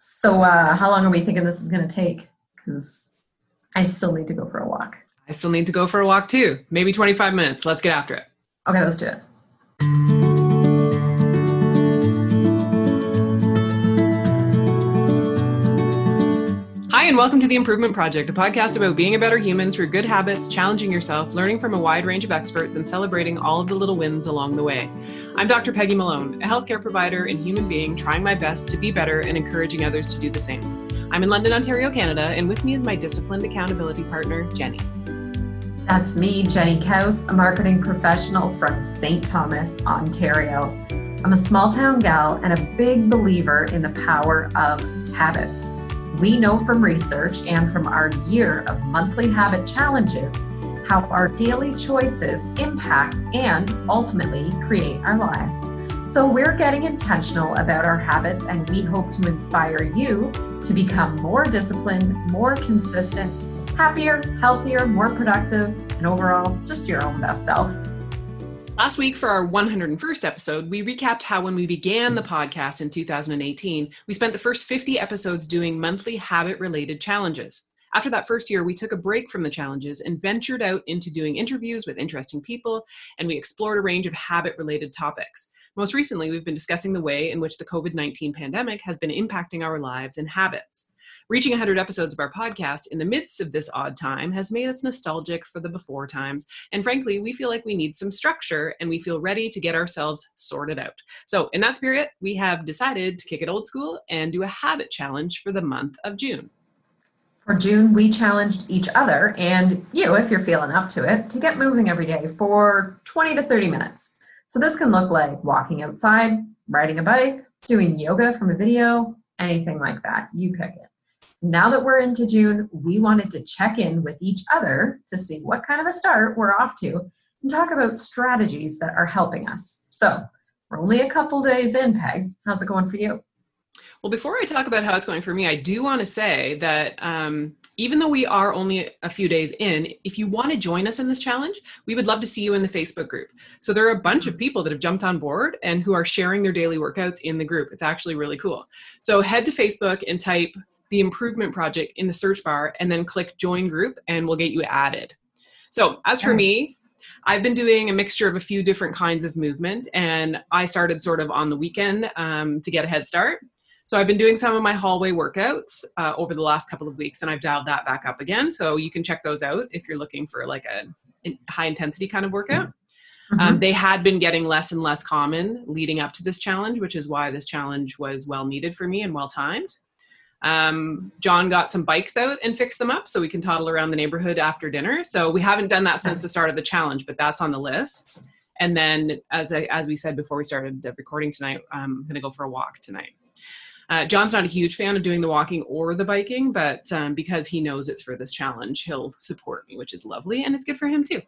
So, uh, how long are we thinking this is going to take? Because I still need to go for a walk. I still need to go for a walk too. Maybe 25 minutes. Let's get after it. Okay, let's do it. Hi, and welcome to The Improvement Project, a podcast about being a better human through good habits, challenging yourself, learning from a wide range of experts, and celebrating all of the little wins along the way. I'm Dr. Peggy Malone, a healthcare provider and human being trying my best to be better and encouraging others to do the same. I'm in London, Ontario, Canada, and with me is my disciplined accountability partner, Jenny. That's me, Jenny Kaus, a marketing professional from St. Thomas, Ontario. I'm a small town gal and a big believer in the power of habits. We know from research and from our year of monthly habit challenges how our daily choices impact and ultimately create our lives. So, we're getting intentional about our habits, and we hope to inspire you to become more disciplined, more consistent, happier, healthier, more productive, and overall just your own best self. Last week, for our 101st episode, we recapped how when we began the podcast in 2018, we spent the first 50 episodes doing monthly habit related challenges. After that first year, we took a break from the challenges and ventured out into doing interviews with interesting people, and we explored a range of habit related topics. Most recently, we've been discussing the way in which the COVID 19 pandemic has been impacting our lives and habits. Reaching 100 episodes of our podcast in the midst of this odd time has made us nostalgic for the before times. And frankly, we feel like we need some structure and we feel ready to get ourselves sorted out. So, in that spirit, we have decided to kick it old school and do a habit challenge for the month of June. For June, we challenged each other and you, if you're feeling up to it, to get moving every day for 20 to 30 minutes. So this can look like walking outside, riding a bike, doing yoga from a video, anything like that. You pick it. Now that we're into June, we wanted to check in with each other to see what kind of a start we're off to and talk about strategies that are helping us. So we're only a couple days in, Peg. How's it going for you? Well, before I talk about how it's going for me, I do want to say that um, even though we are only a few days in, if you want to join us in this challenge, we would love to see you in the Facebook group. So there are a bunch of people that have jumped on board and who are sharing their daily workouts in the group. It's actually really cool. So head to Facebook and type the improvement project in the search bar and then click join group and we'll get you added. So as for me, I've been doing a mixture of a few different kinds of movement and I started sort of on the weekend um, to get a head start. So I've been doing some of my hallway workouts uh, over the last couple of weeks, and I've dialed that back up again. So you can check those out if you're looking for like a high intensity kind of workout. Mm-hmm. Um, they had been getting less and less common leading up to this challenge, which is why this challenge was well needed for me and well timed. Um, John got some bikes out and fixed them up so we can toddle around the neighborhood after dinner. So we haven't done that since the start of the challenge, but that's on the list. And then, as I, as we said before we started recording tonight, I'm going to go for a walk tonight. Uh, John's not a huge fan of doing the walking or the biking, but um, because he knows it's for this challenge, he'll support me, which is lovely, and it's good for him too.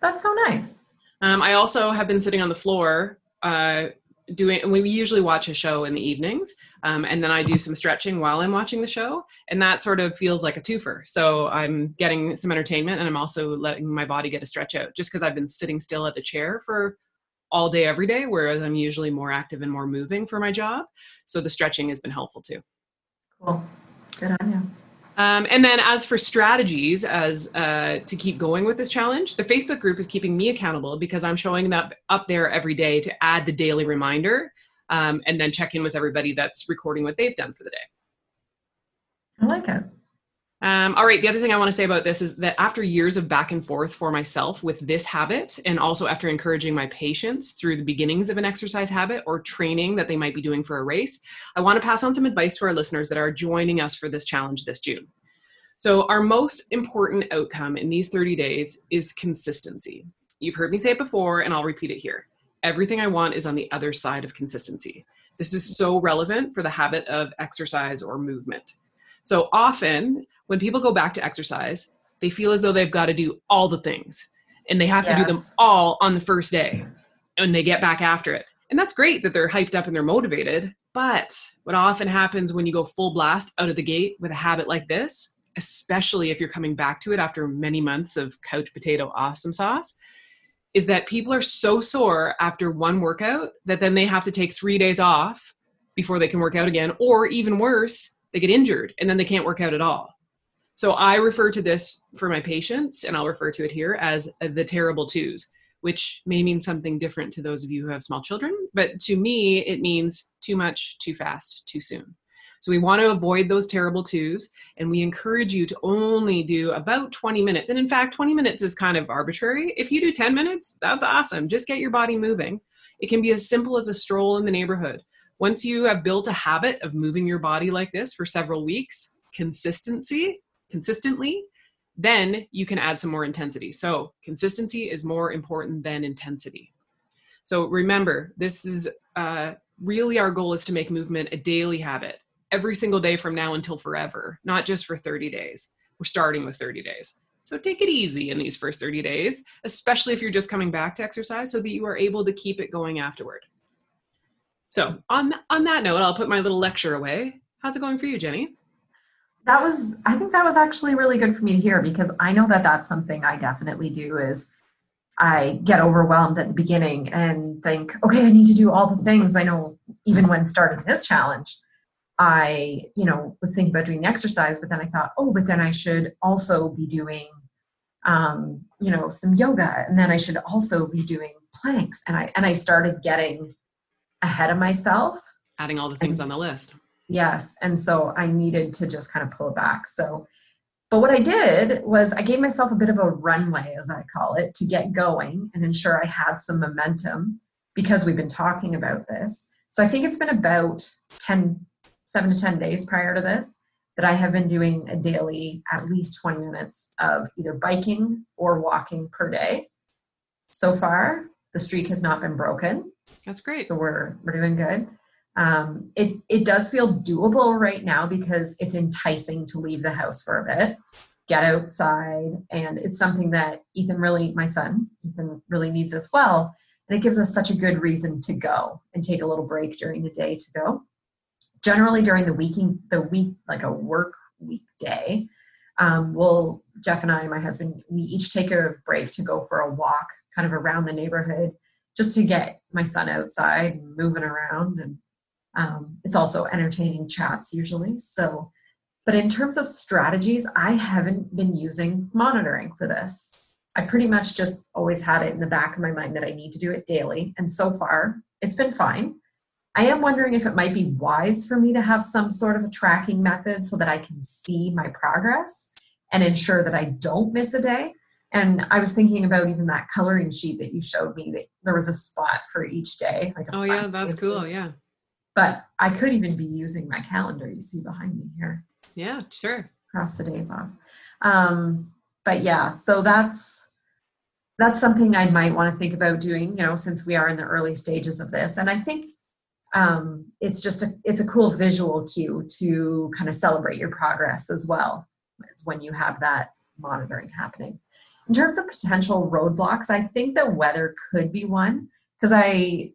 That's so nice. Um, I also have been sitting on the floor uh, doing. We usually watch a show in the evenings, um, and then I do some stretching while I'm watching the show, and that sort of feels like a twofer. So I'm getting some entertainment, and I'm also letting my body get a stretch out, just because I've been sitting still at a chair for all day, every day, whereas I'm usually more active and more moving for my job. So the stretching has been helpful too. Cool. Good on you. Um, and then as for strategies as uh, to keep going with this challenge, the Facebook group is keeping me accountable because I'm showing that up there every day to add the daily reminder um, and then check in with everybody that's recording what they've done for the day. I like it. Um, all right, the other thing I want to say about this is that after years of back and forth for myself with this habit, and also after encouraging my patients through the beginnings of an exercise habit or training that they might be doing for a race, I want to pass on some advice to our listeners that are joining us for this challenge this June. So, our most important outcome in these 30 days is consistency. You've heard me say it before, and I'll repeat it here. Everything I want is on the other side of consistency. This is so relevant for the habit of exercise or movement. So often, when people go back to exercise, they feel as though they've got to do all the things and they have yes. to do them all on the first day and they get back after it. And that's great that they're hyped up and they're motivated. But what often happens when you go full blast out of the gate with a habit like this, especially if you're coming back to it after many months of couch potato awesome sauce, is that people are so sore after one workout that then they have to take three days off before they can work out again, or even worse, they get injured and then they can't work out at all. So I refer to this for my patients, and I'll refer to it here as the terrible twos, which may mean something different to those of you who have small children, but to me, it means too much, too fast, too soon. So we want to avoid those terrible twos, and we encourage you to only do about 20 minutes. And in fact, 20 minutes is kind of arbitrary. If you do 10 minutes, that's awesome. Just get your body moving. It can be as simple as a stroll in the neighborhood. Once you have built a habit of moving your body like this for several weeks, consistency, consistently, then you can add some more intensity. So, consistency is more important than intensity. So, remember, this is uh, really our goal is to make movement a daily habit every single day from now until forever, not just for 30 days. We're starting with 30 days. So take it easy in these first 30 days, especially if you're just coming back to exercise so that you are able to keep it going afterward. So, on on that note, I'll put my little lecture away. How's it going for you, Jenny? That was I think that was actually really good for me to hear because I know that that's something I definitely do is I get overwhelmed at the beginning and think, okay, I need to do all the things. I know even when starting this challenge, I, you know, was thinking about doing the exercise, but then I thought, oh, but then I should also be doing, um, you know, some yoga, and then I should also be doing planks, and I and I started getting ahead of myself, adding all the things and, on the list. Yes, and so I needed to just kind of pull it back. So, but what I did was I gave myself a bit of a runway, as I call it, to get going and ensure I had some momentum because we've been talking about this. So I think it's been about 10 seven to 10 days prior to this that I have been doing a daily at least 20 minutes of either biking or walking per day. So far, the streak has not been broken. That's great. So we're we're doing good. Um, it it does feel doable right now because it's enticing to leave the house for a bit, get outside, and it's something that Ethan really, my son, Ethan really needs as well. And it gives us such a good reason to go and take a little break during the day to go generally during the weeking the week like a work weekday um, we'll jeff and i my husband we each take a break to go for a walk kind of around the neighborhood just to get my son outside and moving around and um, it's also entertaining chats usually so but in terms of strategies i haven't been using monitoring for this i pretty much just always had it in the back of my mind that i need to do it daily and so far it's been fine I am wondering if it might be wise for me to have some sort of a tracking method so that I can see my progress and ensure that I don't miss a day. And I was thinking about even that coloring sheet that you showed me that there was a spot for each day. Like oh yeah, that's cool. Yeah. But I could even be using my calendar you see behind me here. Yeah, sure. Cross the days off. Um, but yeah, so that's that's something I might want to think about doing, you know, since we are in the early stages of this. And I think um, it's just a it's a cool visual cue to kind of celebrate your progress as well when you have that monitoring happening in terms of potential roadblocks i think the weather could be one because i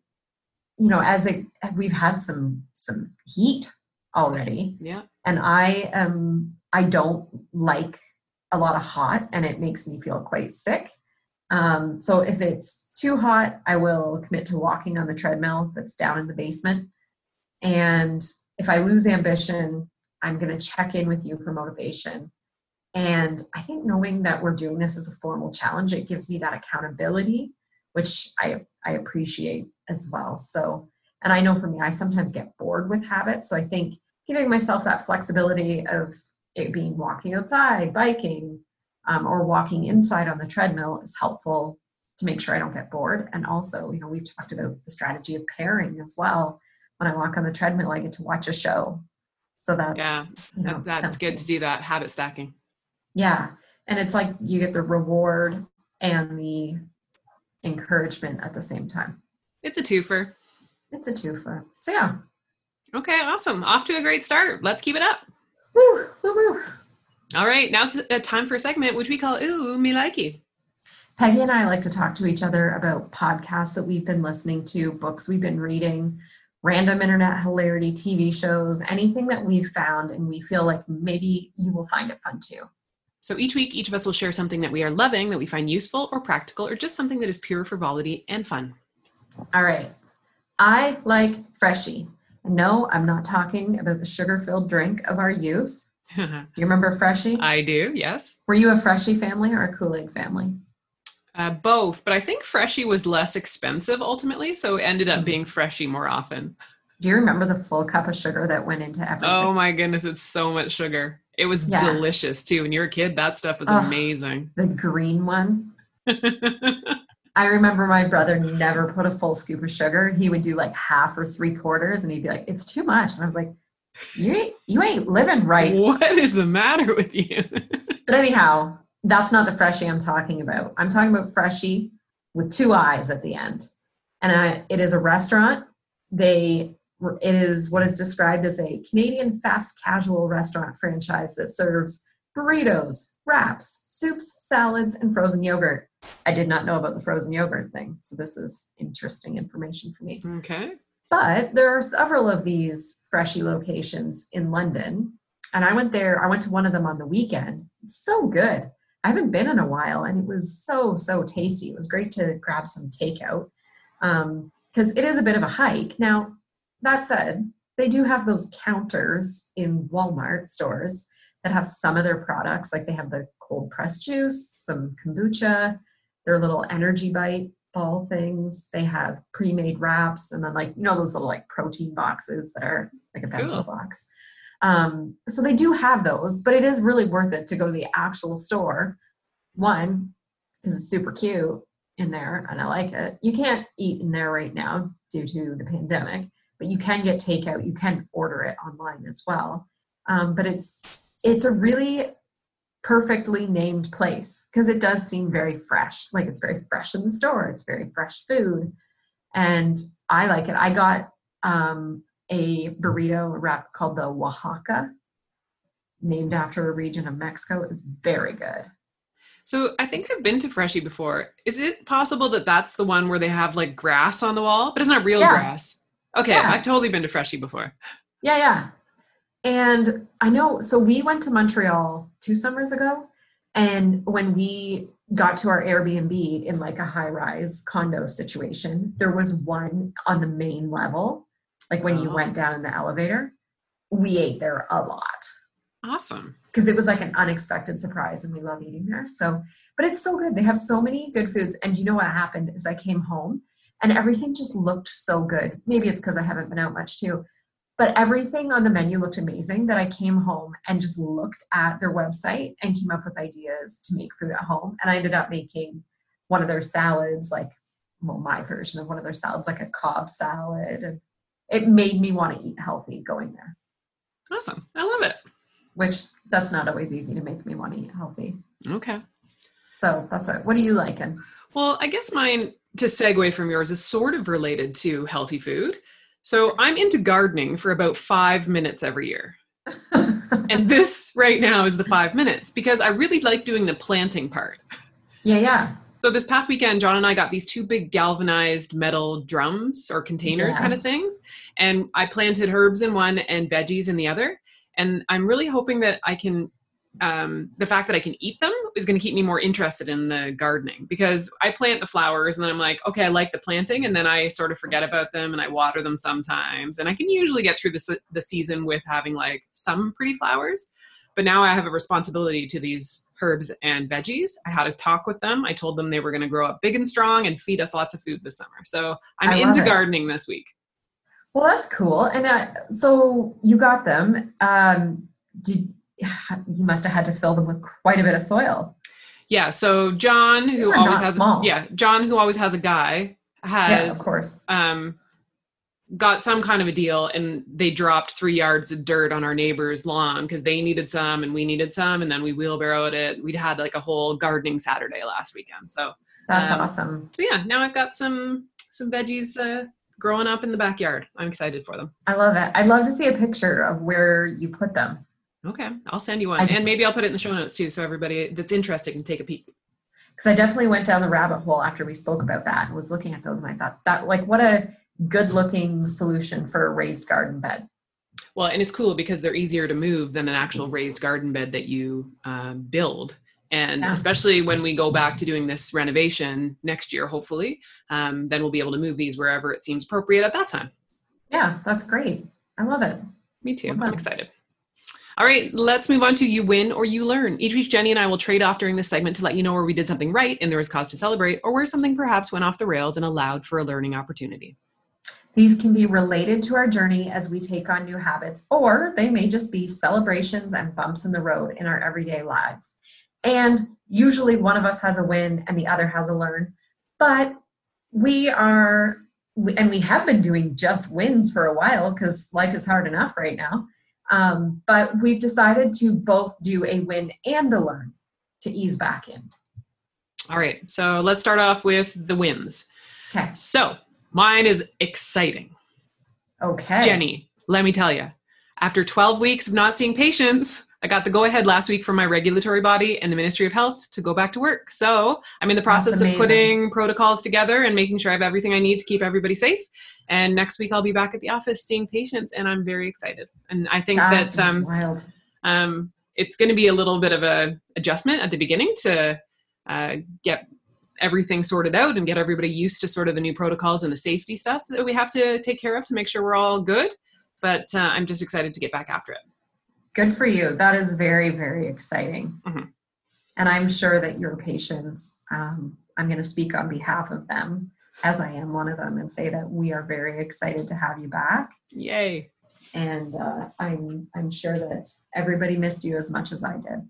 you know as it we've had some some heat already. Yeah. And i um i don't like a lot of hot and it makes me feel quite sick. Um, so if it's too hot, I will commit to walking on the treadmill that's down in the basement. And if I lose ambition, I'm going to check in with you for motivation. And I think knowing that we're doing this as a formal challenge, it gives me that accountability, which I, I appreciate as well. So, and I know for me, I sometimes get bored with habits. So I think giving myself that flexibility of it being walking outside, biking, um, or walking inside on the treadmill is helpful to make sure I don't get bored. And also, you know, we've talked about the strategy of pairing as well. When I walk on the treadmill, I get to watch a show. So that's yeah, you know, that's something. good to do that habit stacking. Yeah, and it's like you get the reward and the encouragement at the same time. It's a twofer. It's a twofer. So yeah. Okay, awesome. Off to a great start. Let's keep it up. Woo, woo, woo. All right, now it's a time for a segment which we call Ooh, Me Likey. Peggy and I like to talk to each other about podcasts that we've been listening to, books we've been reading, random internet hilarity TV shows, anything that we've found, and we feel like maybe you will find it fun too. So each week, each of us will share something that we are loving, that we find useful or practical, or just something that is pure frivolity and fun. All right. I like Freshii. No, I'm not talking about the sugar filled drink of our youth. Do you remember Freshie? I do, yes. Were you a Freshie family or a Kool Aid family? Uh, both, but I think Freshie was less expensive ultimately, so it ended up Mhm. being Freshie more often. Do you remember the full cup of sugar that went into everything? Oh my goodness, it's so much sugar. It was Yeah. delicious too. When you were a kid, that stuff was Ugh. amazing. The green one. I remember my brother never put a full scoop of sugar. He would do like half or three quarters, and he'd be like, "It's too much." And I was like, "You ain't, you ain't living right." what is the matter with you? But anyhow, that's not the freshie I'm talking about. I'm talking about Freshii with two eyes at the end, and I, it is a restaurant. They it is what is described as a Canadian fast casual restaurant franchise that serves burritos, wraps, soups, salads, and frozen yogurt. I did not know about the frozen yogurt thing, so this is interesting information for me. okay. But there are several of these Freshii locations in London. And I went there, I went to one of them on the weekend. It's so good. I haven't been in a while and it was so, so tasty. It was great to grab some takeout um, because it is a bit of a hike. Now, that said, they do have those counters in Walmart stores that have some of their products, like they have the cold pressed juice, some kombucha, their little energy bite ball things. They have pre-made wraps and then like you know those little like protein boxes that are like a bento Cool. box. Um, so they do have those, but it is really worth it to go to the actual store. One, because it's super cute in there and I like it. You can't eat in there right now due to the pandemic, but you can get takeout. You can order it online as well. Um, but it's it's a really perfectly named place because it does seem very fresh. Like it's very fresh in the store. It's very fresh food, and I like it. I got um, a burrito wrap called the Oaxaca, named after a region of Mexico. It was very good. So I think I've been to Freshii before. Is it possible that that's the one where they have like grass on the wall, but it's not real Yeah. grass? Okay, Yeah. I've totally been to Freshii before. Yeah, yeah. And I know, so we went to Montreal two summers ago. And when we got to our Airbnb in like a high rise condo situation, there was one on the main level. Like when you Oh. went down in the elevator, we ate there a lot Awesome. because it was like an unexpected surprise and we love eating there. So, but it's so good. They have so many good foods. And you know what happened is I came home and everything just looked so good. Maybe it's because I haven't been out much too. But everything on the menu looked amazing that I came home and just looked at their website and came up with ideas to make food at home. And I ended up making one of their salads, like, well, my version of one of their salads, like a Cobb salad. And it made me want to eat healthy going there, Awesome. I love it. which that's not always easy to make me want to eat healthy. Okay. So that's right. What are you liking? Well, I guess mine, to segue from yours, is sort of related to healthy food. So I'm into gardening for about five minutes every year. And this right now is the five minutes because I really like doing the planting part. yeah, yeah. So this past weekend, John and I got these two big galvanized metal drums or containers kind of things. And I planted herbs in one and veggies in the other. And I'm really hoping that I can, um, the fact that I can eat them is going to keep me more interested in the gardening because I plant the flowers and then I'm like, okay, I like the planting. And then I sort of forget about them and I water them sometimes. And I can usually get through the, the season with having like some pretty flowers. But now I have a responsibility to these herbs and veggies. I had a talk with them. I told them they were going to grow up big and strong and feed us lots of food this summer. So I'm into it. gardening this week. Well, that's cool. And uh, so you got them. Um, did you must have had to fill them with quite a bit of soil? Yeah. So John, who always has small. yeah, John, who always has a guy, yeah, of course. um, got some kind of a deal, and they dropped three yards of dirt on our neighbor's lawn because they needed some and we needed some, and then we wheelbarrowed it. We'd had like a whole gardening Saturday last weekend. So That's um, awesome. so yeah, now I've got some some veggies uh, growing up in the backyard. I'm excited for them. I love it. I'd love to see a picture of where you put them. Okay, I'll send you one, I- and maybe I'll put it in the show notes too, so everybody that's interested can take a peek. Because I definitely went down the rabbit hole after we spoke about that and was looking at those and I thought that like what a good looking solution for a raised garden bed. Well, and it's cool because they're easier to move than an actual raised garden bed that you um, build. And Yeah. especially when we go back to doing this renovation next year, hopefully, um, then we'll be able to move these wherever it seems appropriate at that time. Yeah, that's great. I love it. Me too. Well I'm excited. All right, let's move on to you win or you learn. Each week, Jenny and I will trade off during this segment to let you know where we did something right and there was cause to celebrate, or where something perhaps went off the rails and allowed for a learning opportunity. These can be related to our journey as we take on new habits, or they may just be celebrations and bumps in the road in our everyday lives. And usually one of us has a win and the other has a learn. But we are, and we have been doing just wins for a while because life is hard enough right now. Um, but we've decided to both do a win and a learn to ease back in. All right, so let's start off with the wins. Okay. So mine is exciting. Okay. Jenny, let me tell you, after 12 weeks of not seeing patients, I got the go ahead last week from my regulatory body and the Ministry of Health to go back to work. So I'm in the process of putting protocols together and making sure I have everything I need to keep everybody safe. And next week I'll be back at the office seeing patients, and I'm very excited. And I think That um, wild. um, it's going to be a little bit of a adjustment at the beginning to uh, get everything sorted out and get everybody used to sort of the new protocols and the safety stuff that we have to take care of to make sure we're all good. But uh, I'm just excited to get back after it. Good for you. That is very, very exciting. Mhm. And I'm sure that your patients, um, I'm going to speak on behalf of them, as I am one of them, and say that we are very excited to have you back. Yay! And uh, I'm I'm sure that everybody missed you as much as I did.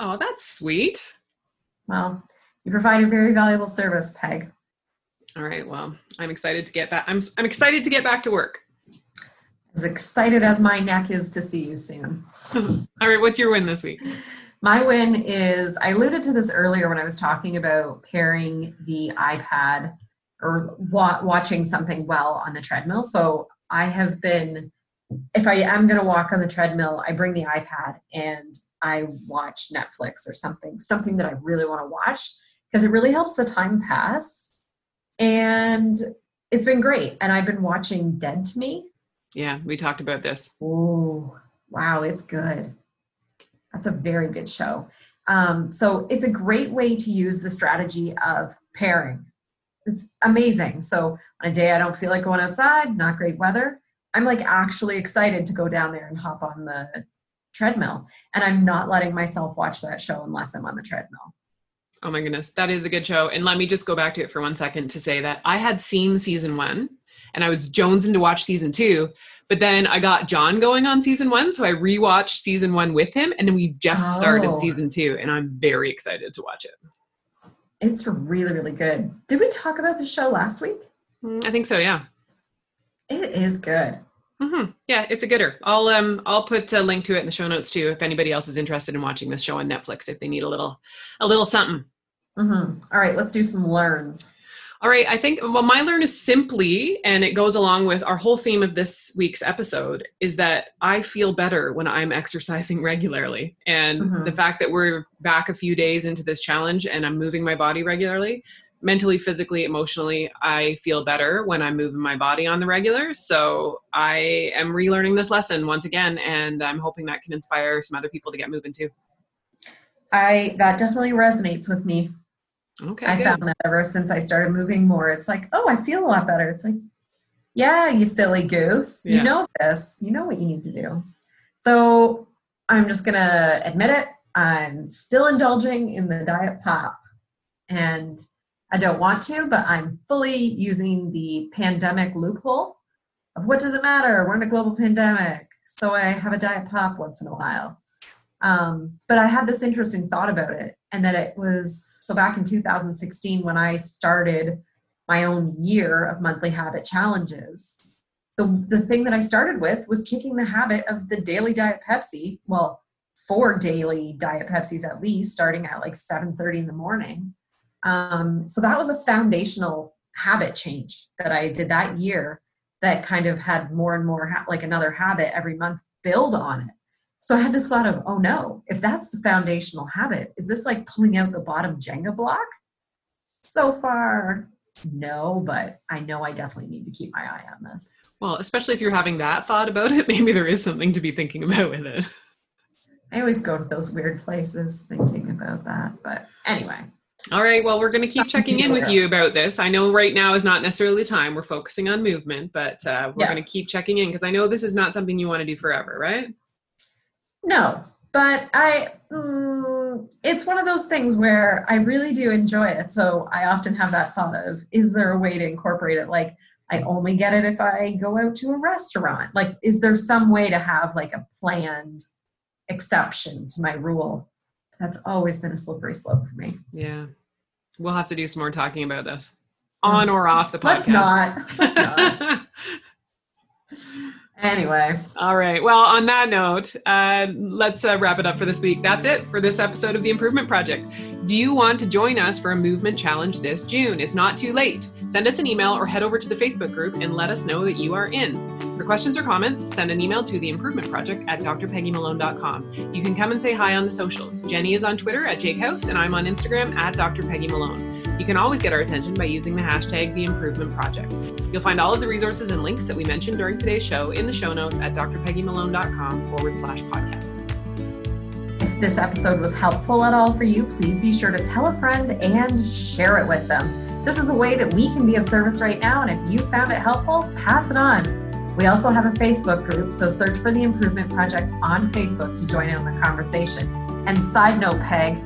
Oh, that's sweet. Well, you provide a very valuable service, Peg. All right. Well, I'm excited to get back. I'm I'm excited to get back to work. As excited as my neck is to see you soon. All right. What's your win this week? My win is I alluded to this earlier when I was talking about pairing the iPad or wa- watching something well on the treadmill. So I have been, if I am going to walk on the treadmill, I bring the iPad and I watch Netflix or something, something that I really want to watch because it really helps the time pass. And it's been great. And I've been watching Dead to Me. Yeah, we talked about this. Oh, wow, it's good. That's a very good show. Um, so it's a great way to use the strategy of pairing. It's amazing. So on a day I don't feel like going outside, not great weather, I'm like actually excited to go down there and hop on the treadmill. And I'm not letting myself watch that show unless I'm on the treadmill. Oh my goodness, that is a good show. And let me just go back to it for one second to say that I had seen season one and I was jonesing to watch season two, but then I got John going on season one. So I rewatched season one with him and then we just started Oh. season two and I'm very excited to watch it. It's really, really good. Did we talk about the show last week? Mm, I think so, yeah. It is good. hmm Yeah, it's a gooder. I'll um I'll put a link to it in the show notes too if anybody else is interested in watching this show on Netflix if they need a little a little something. hmm All right, let's do some learns. All right, I think well my learn is simply and it goes along with our whole theme of this week's episode is that I feel better when I'm exercising regularly. And Mhm. the fact that we're back a few days into this challenge and I'm moving my body regularly, mentally, physically, emotionally, I feel better when I'm moving my body on the regular. So I am relearning this lesson once again and I'm hoping that can inspire some other people to get moving too. I that definitely resonates with me. Okay. I good. found that ever since I started moving more, it's like, oh, I feel a lot better. It's like, yeah, you silly goose. Yeah. You know this. You know what you need to do. So I'm just gonna admit it. I'm still indulging in the diet pop. And I don't want to, but I'm fully using the pandemic loophole of what does it matter? We're in a global pandemic. So I have a diet pop once in a while. Um, but I had this interesting thought about it, and that it was so back in 2016 when I started my own year of monthly habit challenges. The, the thing that I started with was kicking the habit of the daily diet Pepsi. Well, four daily diet Pepsis at least, starting at like 7:30 in the morning. Um, so that was a foundational habit change that I did that year. That kind of had more and more ha- like another habit every month build on it. So I had this thought of, oh no, if that's the foundational habit, is this like pulling out the bottom Jenga block? So far, no, but I know I definitely need to keep my eye on this. Well, especially if you're having that thought about it, maybe there is something to be thinking about with it. I always go to those weird places thinking about that. But anyway, All right. Well, we're going to keep checking in with you about this. I know right now is not necessarily the time. We're focusing on movement, but uh, we're Yeah. going to keep checking in because I know this is not something you want to do forever, right? No, but I, mm, it's one of those things where I really do enjoy it. So I often have that thought of, is there a way to incorporate it? Like, I only get it if I go out to a restaurant. Like, is there some way to have like a planned exception to my rule? That's always been a slippery slope for me. Yeah. We'll have to do some more talking about this on or off the podcast. Let's not. Let's not. Anyway, All right. Well, on that note, uh, let's uh, wrap it up for this week. That's it for this episode of the Improvement Project. Do you want to join us for a movement challenge this June? It's not too late. Send us an email or head over to the Facebook group and let us know that you are in. For questions or comments, send an email to the Improvement Project at drpeggymalone.com. You can come and say hi on the socials. Jenny is on Twitter at jakehouse, and I'm on Instagram at drpeggymalone. You can always get our attention by using the hashtag the Improvement Project. You'll find all of the resources and links that we mentioned during today's show in the show notes at drpeggymalone.com forward slash podcast. if this episode was helpful at all for you, please be sure to tell a friend and share it with them. This is a way that we can be of service right now, and if you found it helpful, pass it on. We also have a Facebook group, so search for the Improvement Project on Facebook to join in the conversation. And side note, Peg,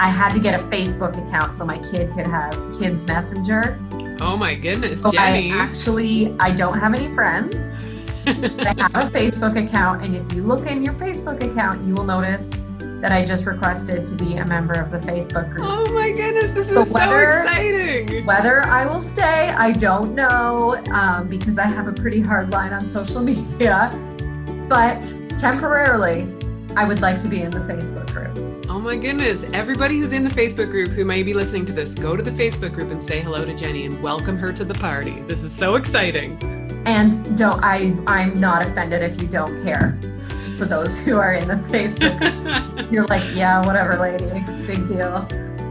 I had to get a Facebook account so my kid could have Kids Messenger. Oh my goodness, So Jenny. I actually I don't have any friends. I have a Facebook account, and if you look in your Facebook account, you will notice that I just requested to be a member of the Facebook group. oh my goodness, this So is so exciting. Whether I will stay, I don't know, um, because I have a pretty hard line on social media. But temporarily, I would like to be in the Facebook group. Oh my goodness. Everybody who's in the Facebook group who may be listening to this, go to the Facebook group and say hello to Jenny and welcome her to the party. This is so exciting. And don't I? I'm not offended if you don't care. For those who are in the Facebook group. You're like, yeah, whatever, lady. Big deal.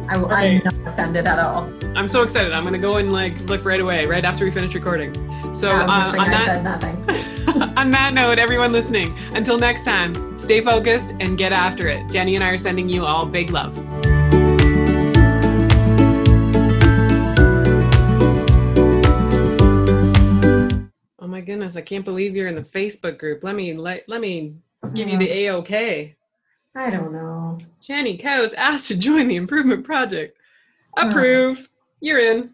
I, I'm Right. not offended at all. I'm so excited. I'm going to go and like look right away, right after we finish recording. So I'm uh, on, I that, said nothing. on that note, everyone listening, until next time, stay focused and get after it. Jenny and I are sending you all big love. Oh my goodness, I can't believe you're in the Facebook group. Let me let, let me give you the A-OK. I don't know. Jenny Kaus asked to join the improvement project. Approve. You're in.